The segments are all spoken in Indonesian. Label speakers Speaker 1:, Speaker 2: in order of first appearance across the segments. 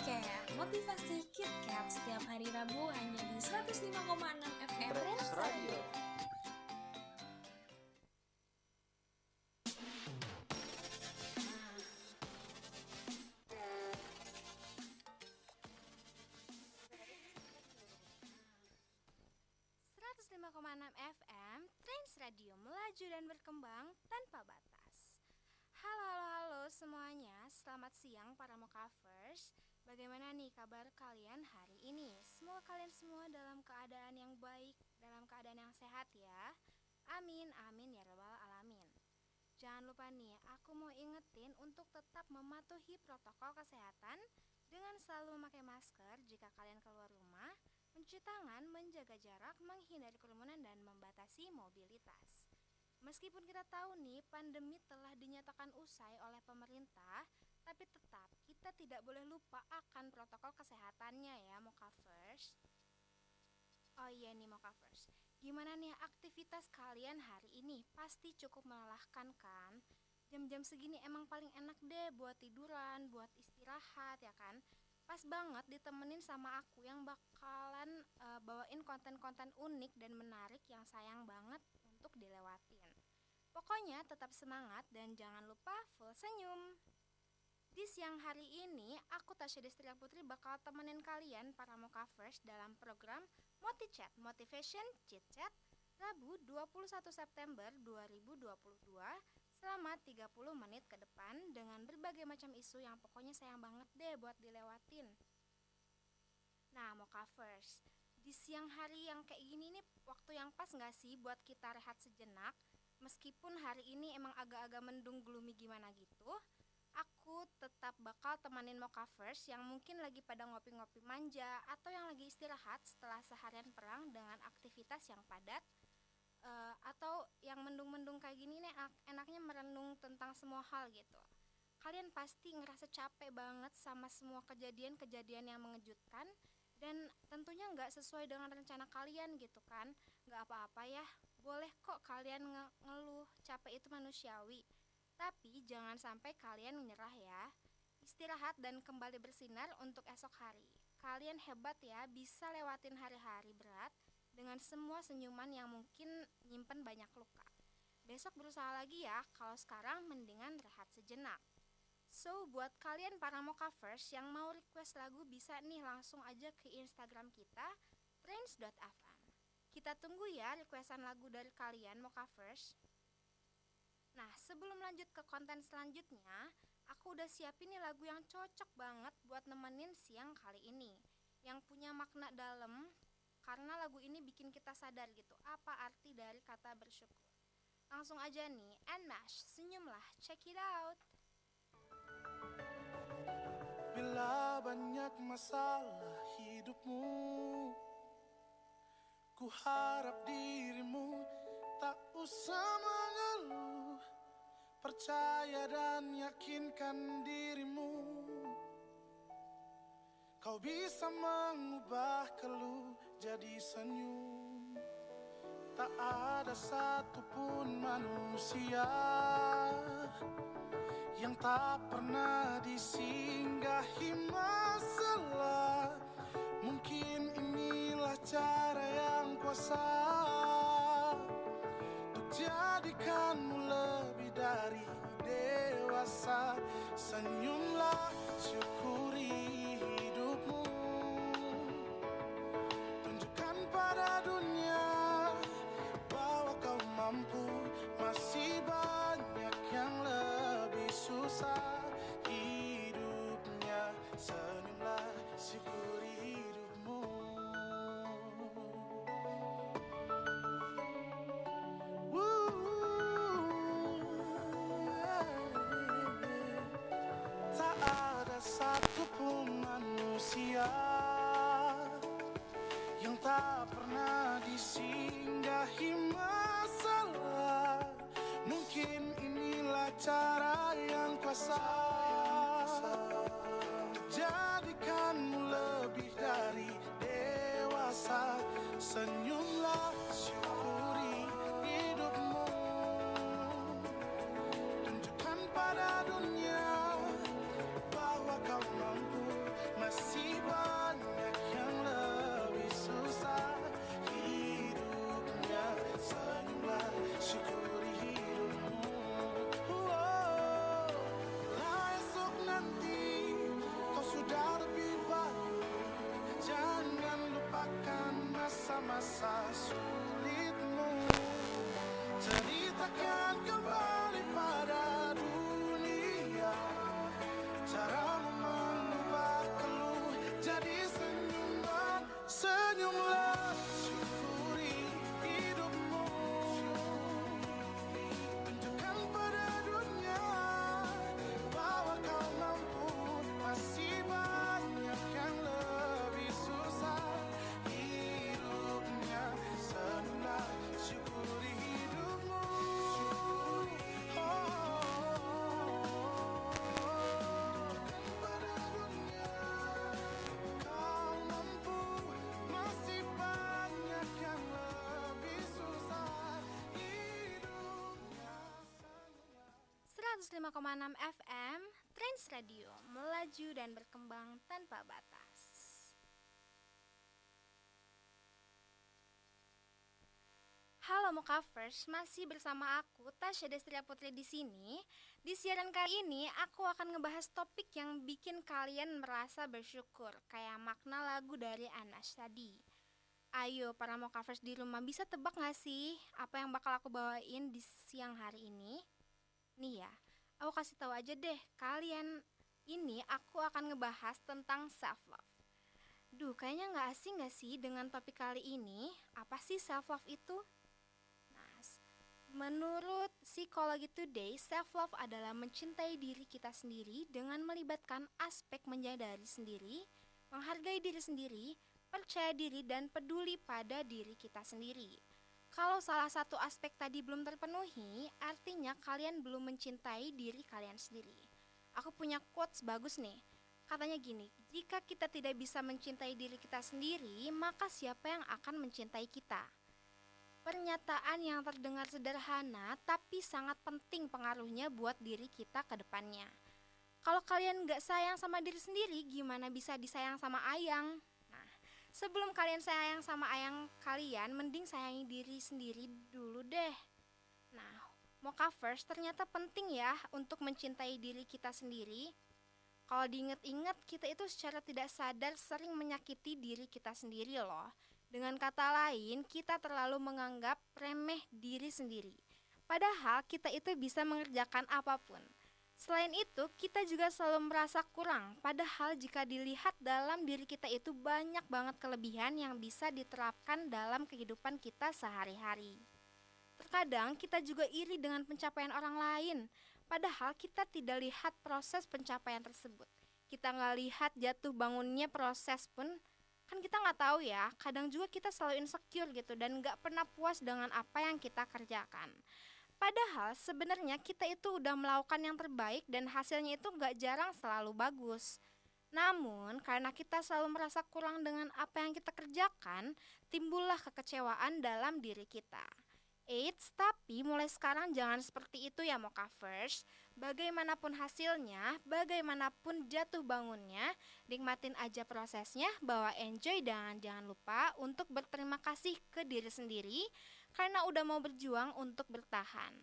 Speaker 1: KitKat, motivasi KitKat setiap hari Rabu hanya di 105,6 FM
Speaker 2: Trans Radio.
Speaker 3: FM Trans Radio melaju dan berkembang tanpa batas. Halo halo halo semuanya, selamat siang para mokavers. Bagaimana nih kabar kalian hari ini? Semoga kalian semua dalam keadaan yang baik, dalam keadaan yang sehat ya. Amin, amin ya rabbal alamin. Jangan lupa nih, aku mau ingetin untuk tetap mematuhi protokol kesehatan dengan selalu memakai masker jika kalian keluar rumah, mencuci tangan, menjaga jarak, menghindari kerumunan dan membatasi mobilitas. Meskipun kita tahu nih pandemi telah dinyatakan usai oleh pemerintah, tapi tetap kita tidak boleh lupa akan protokol kesehatannya ya Mokavers. Oh iya nih Mokavers, gimana nih aktivitas kalian hari ini? Pasti cukup melelahkan kan? Jam-jam segini emang paling enak deh buat tiduran, buat istirahat ya kan? Pas banget ditemenin sama aku yang bakalan uh, bawain konten-konten unik dan menarik yang sayang banget untuk dilewatin. Pokoknya tetap semangat dan jangan lupa full senyum. Di siang hari ini, aku Tasya Destria Putri bakal temenin kalian para Mokavers dalam program MotiChat Motivation Chit Chat Rabu 21 September 2022 selama 30 menit ke depan dengan berbagai macam isu yang pokoknya sayang banget deh buat dilewatin. Nah, Mokavers, di siang hari yang kayak gini nih waktu yang pas nggak sih buat kita rehat sejenak meskipun hari ini emang agak-agak mendung gloomy gimana gitu aku tetap bakal temanin Mokavers yang mungkin lagi pada ngopi-ngopi manja atau yang lagi istirahat setelah seharian perang dengan aktivitas yang padat uh, atau yang mendung-mendung kayak gini nih enak, enaknya merenung tentang semua hal gitu. Kalian pasti ngerasa capek banget sama semua kejadian-kejadian yang mengejutkan dan tentunya nggak sesuai dengan rencana kalian gitu kan. Nggak apa-apa ya boleh kok kalian nge ngeluh. Capek itu manusiawi tapi jangan sampai kalian menyerah ya istirahat dan kembali bersinar untuk esok hari kalian hebat ya bisa lewatin hari-hari berat dengan semua senyuman yang mungkin nyimpen banyak luka besok berusaha lagi ya kalau sekarang mendingan rehat sejenak So, buat kalian para Mokavers yang mau request lagu bisa nih langsung aja ke Instagram kita trends.fm. Kita tunggu ya requestan lagu dari kalian Mokavers. Nah, sebelum lanjut ke konten selanjutnya, aku udah siapin nih lagu yang cocok banget buat nemenin siang kali ini. Yang punya makna dalam karena lagu ini bikin kita sadar gitu apa arti dari kata bersyukur. Langsung aja nih, Enmash, senyumlah, check it out.
Speaker 4: Bila banyak masalah hidupmu Ku harap dirimu tak usah mengeluh Percaya dan yakinkan dirimu. Kau bisa mengubah keluh jadi senyum. Tak ada satupun manusia yang tak pernah disinggahi masalah. Mungkin inilah cara yang kuasa dewasa Senyumlah syukuri hidupmu. Tunjukkan pada dunia bahwa kau mampu. Masih banyak yang lebih susah manusia Yang tak pernah disinggahi masalah. Mungkin inilah cara yang kuasa. Jadikanmu lebih dari dewasa. Senyumlah
Speaker 3: 105,6 FM Trans Radio Melaju dan berkembang tanpa batas Halo Mokavers, masih bersama aku Tasya Destria Putri di sini. Di siaran kali ini aku akan ngebahas topik yang bikin kalian merasa bersyukur, kayak makna lagu dari Anas tadi. Ayo para Mokavers di rumah bisa tebak gak sih apa yang bakal aku bawain di siang hari ini? Nih ya, aku kasih tahu aja deh, kalian ini aku akan ngebahas tentang self love. Duh, kayaknya nggak asing gak sih dengan topik kali ini? Apa sih self love itu? Menurut Psikologi Today, self love adalah mencintai diri kita sendiri dengan melibatkan aspek menyadari sendiri, menghargai diri sendiri, percaya diri dan peduli pada diri kita sendiri. Kalau salah satu aspek tadi belum terpenuhi, artinya kalian belum mencintai diri kalian sendiri. Aku punya quotes bagus nih. Katanya gini, jika kita tidak bisa mencintai diri kita sendiri, maka siapa yang akan mencintai kita? Pernyataan yang terdengar sederhana tapi sangat penting pengaruhnya buat diri kita ke depannya. Kalau kalian gak sayang sama diri sendiri, gimana bisa disayang sama ayang? Sebelum kalian sayang sama ayang kalian, mending sayangi diri sendiri dulu deh. Nah, Mocha First ternyata penting ya untuk mencintai diri kita sendiri. Kalau diinget-inget, kita itu secara tidak sadar sering menyakiti diri kita sendiri loh dengan kata lain, kita terlalu menganggap remeh diri sendiri. Padahal kita itu bisa mengerjakan apa pun. Selain itu, kita juga selalu merasa kurang. Padahal jika dilihat dalam diri kita itu banyak banget kelebihan yang bisa diterapkan dalam kehidupan kita sehari-hari. Terkadang kita juga iri dengan pencapaian orang lain, padahal kita tidak lihat proses pencapaian tersebut. Kita nggak lihat jatuh bangunnya proses pun kan kita nggak tahu ya kadang juga kita selalu insecure gitu dan nggak pernah puas dengan apa yang kita kerjakan padahal sebenarnya kita itu udah melakukan yang terbaik dan hasilnya itu nggak jarang selalu bagus. Namun karena kita selalu merasa kurang dengan apa yang kita kerjakan timbullah kekecewaan dalam diri kita. Eits, tapi mulai sekarang jangan seperti itu ya Mocha First. Bagaimanapun hasilnya, bagaimanapun jatuh bangunnya, nikmatin aja prosesnya, bawa enjoy dan jangan lupa untuk berterima kasih ke diri sendiri karena udah mau berjuang untuk bertahan.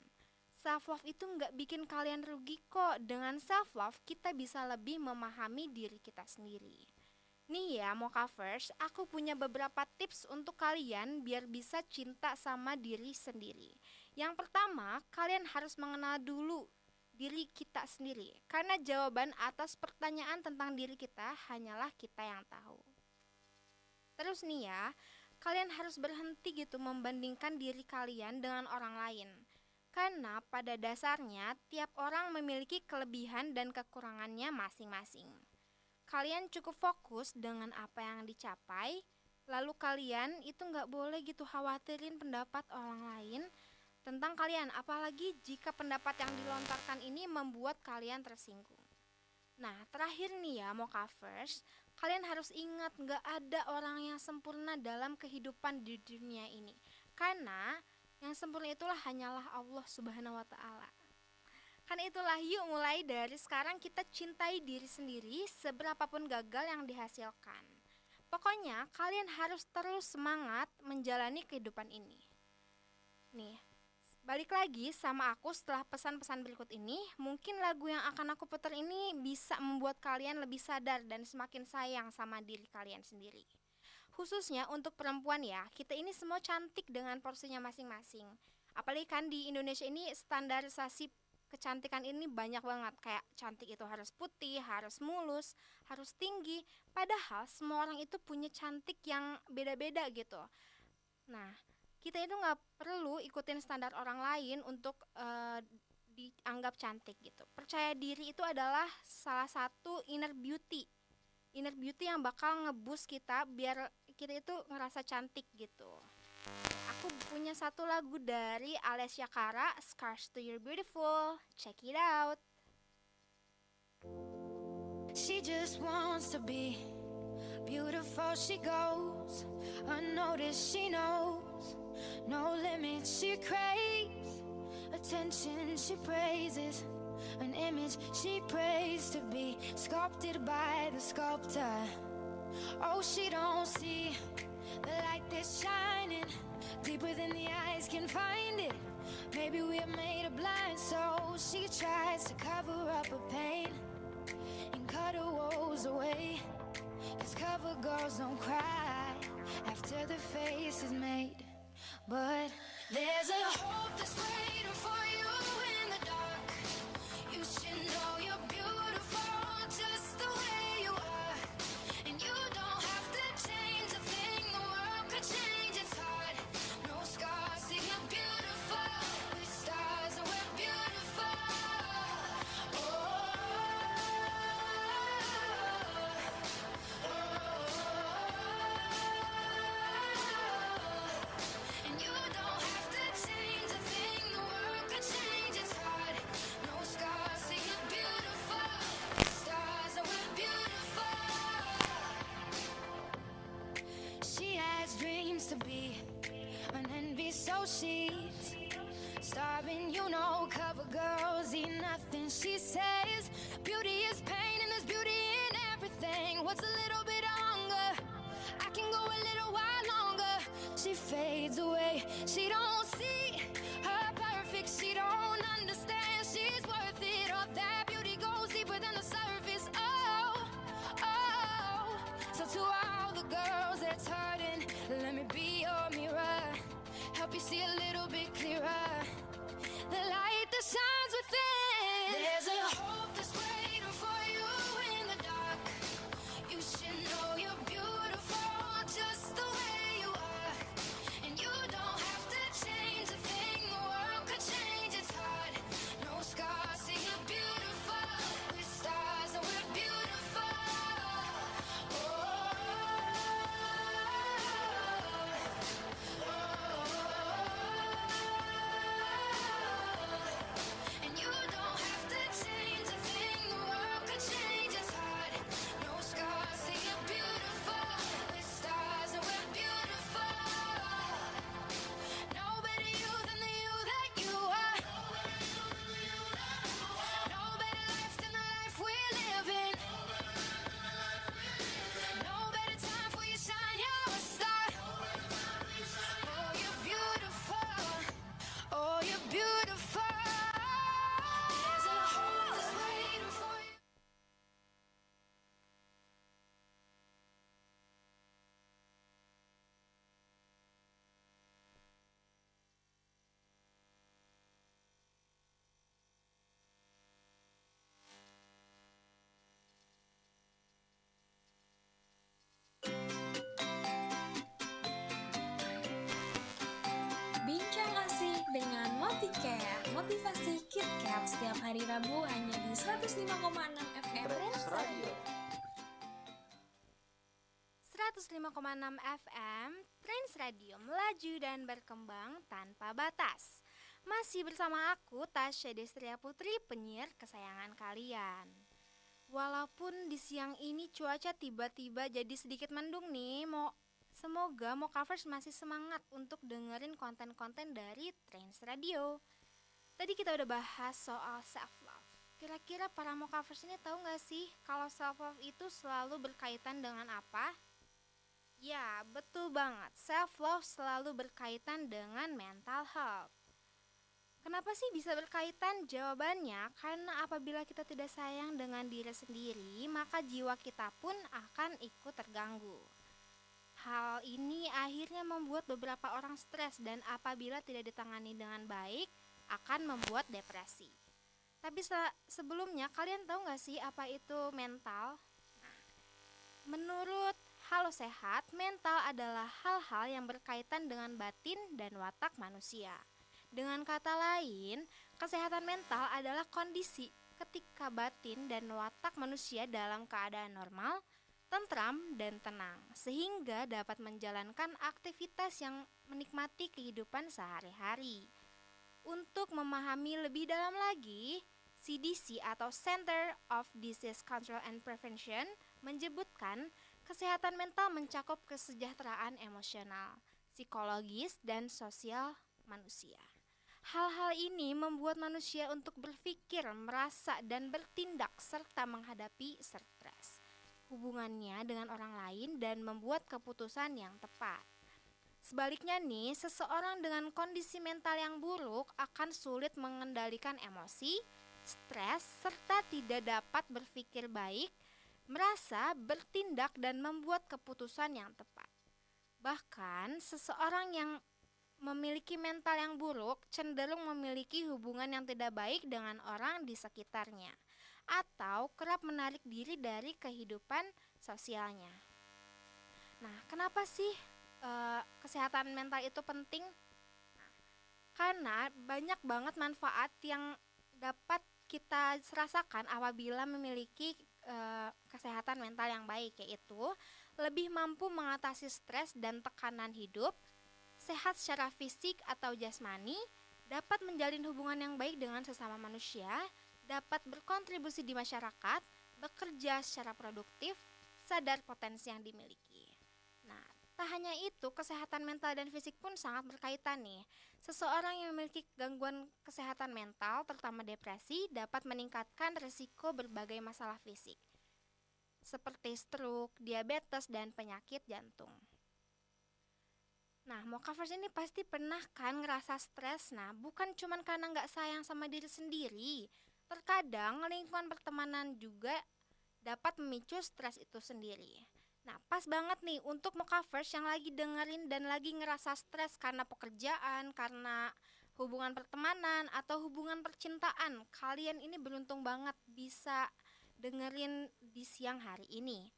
Speaker 3: Self love itu nggak bikin kalian rugi kok. Dengan self love kita bisa lebih memahami diri kita sendiri. Nih ya, mau covers, aku punya beberapa tips untuk kalian biar bisa cinta sama diri sendiri. Yang pertama, kalian harus mengenal dulu diri kita sendiri. Karena jawaban atas pertanyaan tentang diri kita hanyalah kita yang tahu. Terus nih ya, kalian harus berhenti gitu membandingkan diri kalian dengan orang lain. Karena pada dasarnya tiap orang memiliki kelebihan dan kekurangannya masing-masing kalian cukup fokus dengan apa yang dicapai lalu kalian itu nggak boleh gitu khawatirin pendapat orang lain tentang kalian apalagi jika pendapat yang dilontarkan ini membuat kalian tersinggung nah terakhir nih ya mau covers kalian harus ingat nggak ada orang yang sempurna dalam kehidupan di dunia ini karena yang sempurna itulah hanyalah Allah subhanahu wa ta'ala Kan itulah yuk mulai dari sekarang kita cintai diri sendiri seberapapun gagal yang dihasilkan. Pokoknya kalian harus terus semangat menjalani kehidupan ini. Nih, balik lagi sama aku setelah pesan-pesan berikut ini, mungkin lagu yang akan aku putar ini bisa membuat kalian lebih sadar dan semakin sayang sama diri kalian sendiri. Khususnya untuk perempuan ya, kita ini semua cantik dengan porsinya masing-masing. Apalagi kan di Indonesia ini standarisasi kecantikan ini banyak banget kayak cantik itu harus putih, harus mulus, harus tinggi. Padahal semua orang itu punya cantik yang beda-beda gitu. Nah, kita itu nggak perlu ikutin standar orang lain untuk uh, dianggap cantik gitu. Percaya diri itu adalah salah satu inner beauty. Inner beauty yang bakal ngebus kita biar kita itu ngerasa cantik gitu aku punya satu lagu dari Alessia Cara, Scars to Your Beautiful. Check it out. She just wants to be beautiful. She goes unnoticed. She knows no limits. She craves attention. She praises
Speaker 2: An image she prays to be sculpted by the sculptor. Oh, she don't see the light that's shining deeper than the eyes can find it. Maybe we're made of blind, so she tries to cover up her pain and cut her woes away. Cause cover girls don't cry after the face is made. But there's a hope that's waiting for you in the dark. You should know you're that's hurting, let me be your mirror. Help you see a little bit clearer. The light
Speaker 1: Rabu hanya di 105,6 FM
Speaker 5: Trans Radio.
Speaker 3: 105,6 FM Trans Radio melaju dan berkembang tanpa batas. Masih bersama aku Tasya Destria Putri penyiar kesayangan kalian. Walaupun di siang ini cuaca tiba-tiba jadi sedikit mendung nih, mau semoga mau covers masih semangat untuk dengerin konten-konten dari Trans Radio. Tadi kita udah bahas soal self. Kira-kira para mau covers ini tahu nggak sih kalau self love itu selalu berkaitan dengan apa? Ya, betul banget. Self love selalu berkaitan dengan mental health. Kenapa sih bisa berkaitan? Jawabannya karena apabila kita tidak sayang dengan diri sendiri, maka jiwa kita pun akan ikut terganggu. Hal ini akhirnya membuat beberapa orang stres dan apabila tidak ditangani dengan baik akan membuat depresi. Tapi se- sebelumnya kalian tahu nggak sih apa itu mental? Menurut Halo Sehat, mental adalah hal-hal yang berkaitan dengan batin dan watak manusia. Dengan kata lain, kesehatan mental adalah kondisi ketika batin dan watak manusia dalam keadaan normal, tentram, dan tenang, sehingga dapat menjalankan aktivitas yang menikmati kehidupan sehari-hari. Untuk memahami lebih dalam lagi, CDC atau Center of Disease Control and Prevention menyebutkan kesehatan mental mencakup kesejahteraan emosional, psikologis, dan sosial manusia. Hal-hal ini membuat manusia untuk berpikir, merasa, dan bertindak serta menghadapi stres. Hubungannya dengan orang lain dan membuat keputusan yang tepat. Sebaliknya nih, seseorang dengan kondisi mental yang buruk akan sulit mengendalikan emosi, stres, serta tidak dapat berpikir baik, merasa, bertindak, dan membuat keputusan yang tepat. Bahkan, seseorang yang memiliki mental yang buruk cenderung memiliki hubungan yang tidak baik dengan orang di sekitarnya atau kerap menarik diri dari kehidupan sosialnya. Nah, kenapa sih e, kesehatan mental itu penting? Nah, karena banyak banget manfaat yang dapat kita rasakan apabila memiliki e, kesehatan mental yang baik, yaitu lebih mampu mengatasi stres dan tekanan hidup, sehat secara fisik atau jasmani, dapat menjalin hubungan yang baik dengan sesama manusia, dapat berkontribusi di masyarakat, bekerja secara produktif, sadar potensi yang dimiliki. Tak hanya itu, kesehatan mental dan fisik pun sangat berkaitan nih. Seseorang yang memiliki gangguan kesehatan mental, terutama depresi, dapat meningkatkan risiko berbagai masalah fisik, seperti stroke, diabetes, dan penyakit jantung. Nah, Mokavers ini pasti pernah kan ngerasa stres. Nah, bukan cuma karena nggak sayang sama diri sendiri. Terkadang lingkungan pertemanan juga dapat memicu stres itu sendiri. Nah, pas banget nih untuk Mokavers yang lagi dengerin dan lagi ngerasa stres karena pekerjaan, karena hubungan pertemanan atau hubungan percintaan. Kalian ini beruntung banget bisa dengerin di siang hari ini.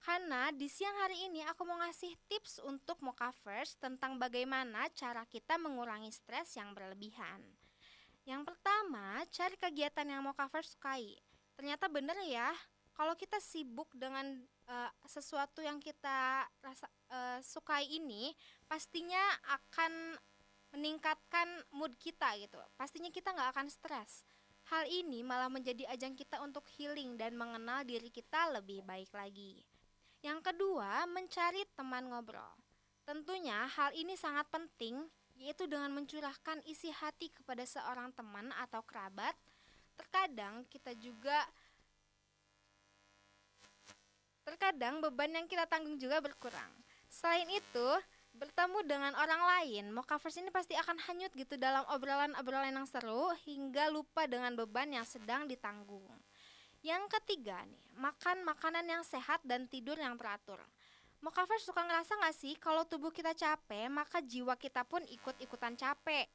Speaker 3: Karena di siang hari ini aku mau ngasih tips untuk Mokavers tentang bagaimana cara kita mengurangi stres yang berlebihan. Yang pertama, cari kegiatan yang Mokavers sukai. Ternyata bener ya, kalau kita sibuk dengan uh, sesuatu yang kita rasa uh, sukai ini, pastinya akan meningkatkan mood kita gitu. Pastinya kita nggak akan stres. Hal ini malah menjadi ajang kita untuk healing dan mengenal diri kita lebih baik lagi. Yang kedua, mencari teman ngobrol. Tentunya hal ini sangat penting, yaitu dengan mencurahkan isi hati kepada seorang teman atau kerabat. Terkadang kita juga terkadang beban yang kita tanggung juga berkurang. Selain itu, bertemu dengan orang lain, Mokavers ini pasti akan hanyut gitu dalam obrolan-obrolan yang seru hingga lupa dengan beban yang sedang ditanggung. Yang ketiga nih, makan makanan yang sehat dan tidur yang teratur. Mokavers suka ngerasa gak sih kalau tubuh kita capek, maka jiwa kita pun ikut-ikutan capek.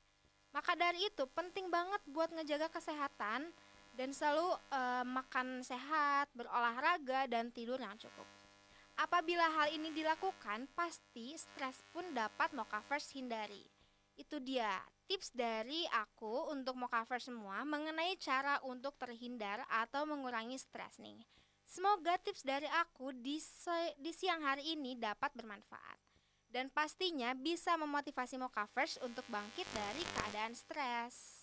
Speaker 3: Maka dari itu penting banget buat ngejaga kesehatan dan selalu uh, makan sehat, berolahraga dan tidur yang cukup. Apabila hal ini dilakukan, pasti stres pun dapat Mokavers hindari. Itu dia tips dari aku untuk mau cover semua mengenai cara untuk terhindar atau mengurangi stres nih. Semoga tips dari aku di, di siang hari ini dapat bermanfaat dan pastinya bisa memotivasi Mokavers untuk bangkit dari keadaan stres.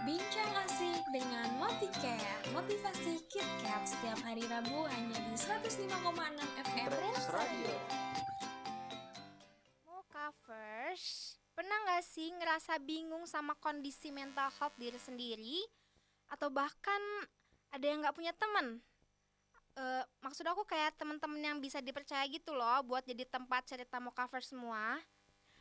Speaker 1: Bincang asik dengan Moticare Motivasi KitKat setiap hari Rabu hanya di 105,6 FM
Speaker 4: Trans Radio.
Speaker 3: Muka first, pernah gak sih ngerasa bingung sama kondisi mental health diri sendiri? Atau bahkan ada yang gak punya temen? Uh, maksud aku kayak temen-temen yang bisa dipercaya gitu loh buat jadi tempat cerita mau cover semua.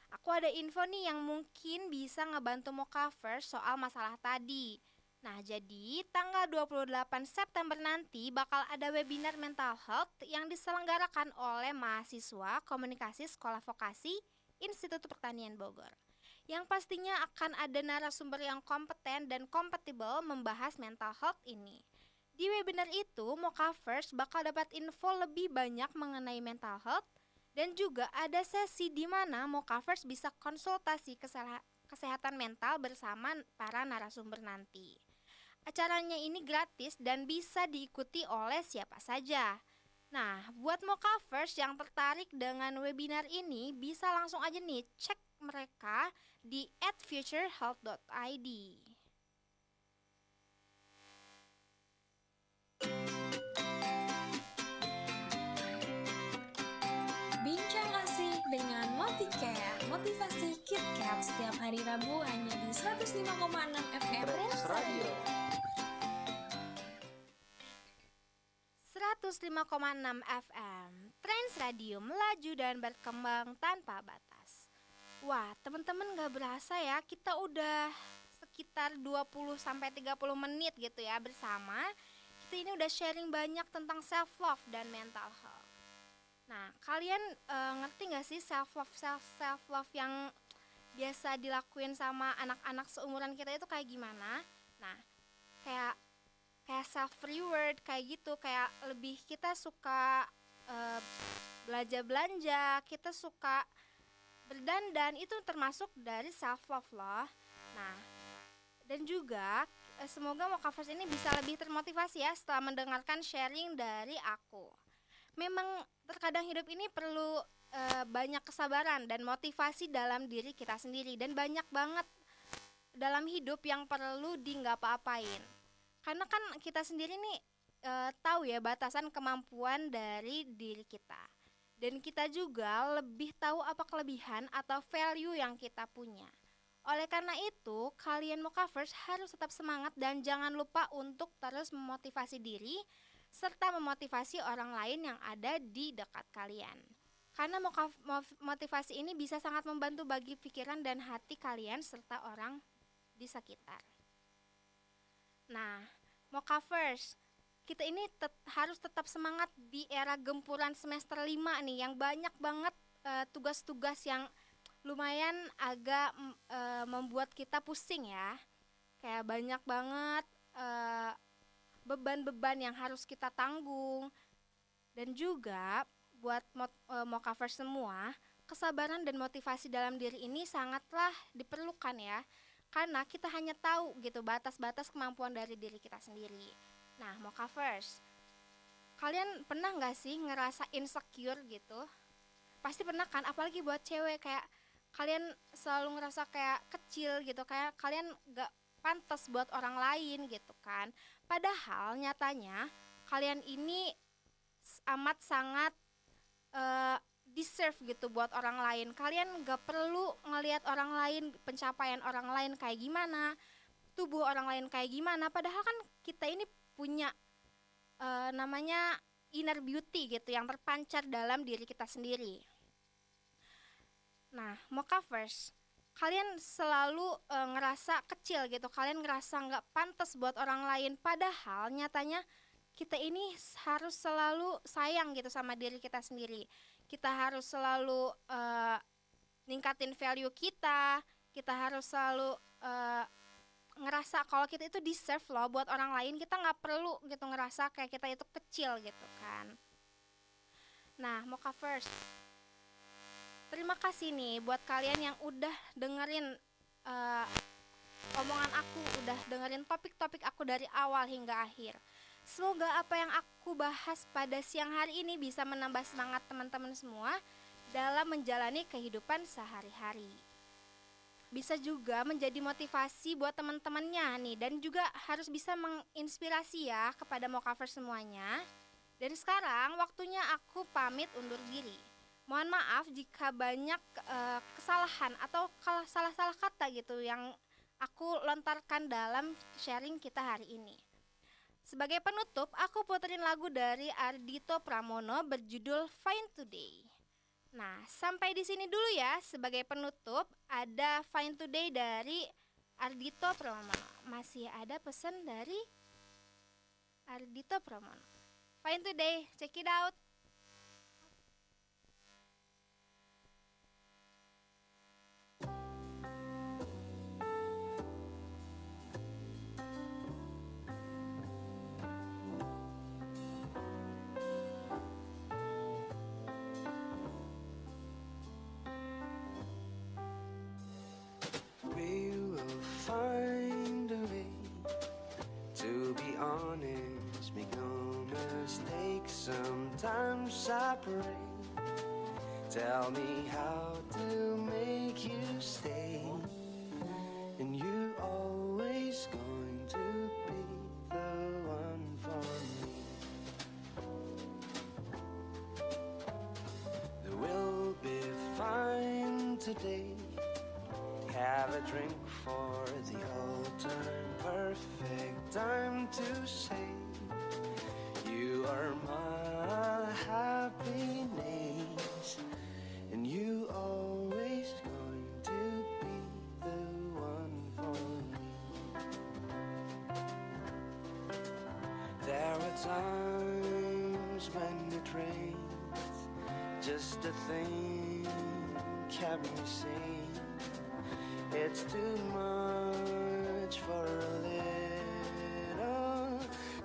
Speaker 3: Aku ada info nih yang mungkin bisa ngebantu mau cover soal masalah tadi. Nah, jadi tanggal 28 September nanti bakal ada webinar mental health yang diselenggarakan oleh mahasiswa komunikasi Sekolah Vokasi Institut Pertanian Bogor. Yang pastinya akan ada narasumber yang kompeten dan kompatibel membahas mental health ini. Di webinar itu, Mokavers bakal dapat info lebih banyak mengenai mental health dan juga ada sesi di mana Mokavers bisa konsultasi kesehatan mental bersama para narasumber nanti. Acaranya ini gratis dan bisa diikuti oleh siapa saja. Nah, buat Mokavers yang tertarik dengan webinar ini bisa langsung aja nih cek mereka di @futurehealth.id.
Speaker 1: 105,6 FM
Speaker 4: Trans Radio
Speaker 3: melaju dan berkembang tanpa batas. Wah teman-teman gak berasa ya kita udah sekitar 20 sampai 30 menit gitu ya bersama. Kita ini udah sharing banyak tentang self love dan mental health. Nah kalian eh, ngerti gak sih self love self self love yang biasa dilakuin sama anak-anak seumuran kita itu kayak gimana? Nah kayak kayak self reward kayak gitu. Kayak lebih kita suka eh, belanja belanja kita suka berdandan itu termasuk dari self love loh. Nah dan juga eh, semoga Mokavers ini bisa lebih termotivasi ya setelah mendengarkan sharing dari aku. Memang terkadang hidup ini perlu eh, banyak kesabaran dan motivasi dalam diri kita sendiri dan banyak banget dalam hidup yang perlu di nggak apa-apain karena kan kita sendiri nih e, tahu ya batasan kemampuan dari diri kita dan kita juga lebih tahu apa kelebihan atau value yang kita punya. Oleh karena itu, kalian Mokavers harus tetap semangat dan jangan lupa untuk terus memotivasi diri serta memotivasi orang lain yang ada di dekat kalian. Karena motivasi ini bisa sangat membantu bagi pikiran dan hati kalian serta orang di sekitar. Nah, Moka First, kita ini tet harus tetap semangat di era gempuran semester 5 nih yang banyak banget eh, tugas-tugas uh, yang lumayan agak uh, membuat kita pusing ya. Kayak banyak banget beban beban-beban yang harus kita tanggung. Dan juga buat uh, Moka First semua, kesabaran dan motivasi dalam diri ini sangatlah diperlukan ya karena kita hanya tahu gitu batas-batas kemampuan dari diri kita sendiri. Nah, mau first, kalian pernah nggak sih ngerasa insecure gitu? Pasti pernah kan, apalagi buat cewek kayak kalian selalu ngerasa kayak kecil gitu, kayak kalian nggak pantas buat orang lain gitu kan. Padahal nyatanya kalian ini amat sangat uh, deserve gitu buat orang lain. Kalian gak perlu ngelihat orang lain pencapaian orang lain kayak gimana tubuh orang lain kayak gimana. Padahal kan kita ini punya uh, namanya inner beauty gitu yang terpancar dalam diri kita sendiri. Nah mau first. Kalian selalu uh, ngerasa kecil gitu. Kalian ngerasa nggak pantas buat orang lain. Padahal nyatanya kita ini harus selalu sayang gitu sama diri kita sendiri kita harus selalu uh, ningkatin value kita kita harus selalu uh, ngerasa kalau kita itu deserve loh buat orang lain kita nggak perlu gitu ngerasa kayak kita itu kecil gitu kan. Nah Mocha first. Terima kasih nih buat kalian yang udah dengerin uh, omongan aku udah dengerin topik-topik aku dari awal hingga akhir Semoga apa yang aku bahas pada siang hari ini bisa menambah semangat teman-teman semua dalam menjalani kehidupan sehari-hari. Bisa juga menjadi motivasi buat teman-temannya nih dan juga harus bisa menginspirasi ya kepada Mokaver semuanya. Dan sekarang waktunya aku pamit undur diri. Mohon maaf jika banyak uh, kesalahan atau salah-salah kata gitu yang aku lontarkan dalam sharing kita hari ini. Sebagai penutup, aku puterin lagu dari Ardito Pramono berjudul Fine Today. Nah, sampai di sini dulu ya. Sebagai penutup, ada Fine Today dari Ardito Pramono. Masih ada pesan dari Ardito Pramono. Fine Today, check it out.
Speaker 5: Tell me how to times when it rains, just a thing can be seen. It's too much for a little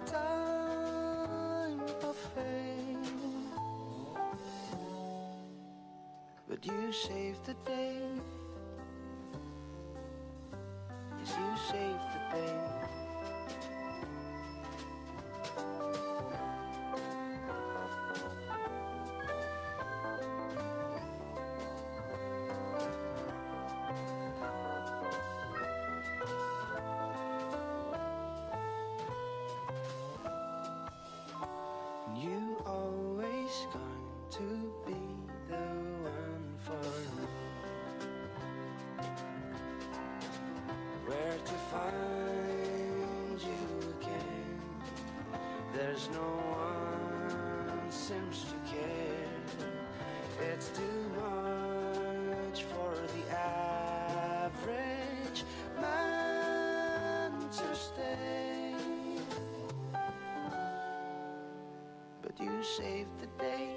Speaker 5: time of fame. But you saved the day. saved the day.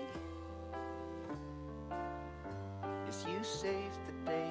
Speaker 5: Yes, you saved the day.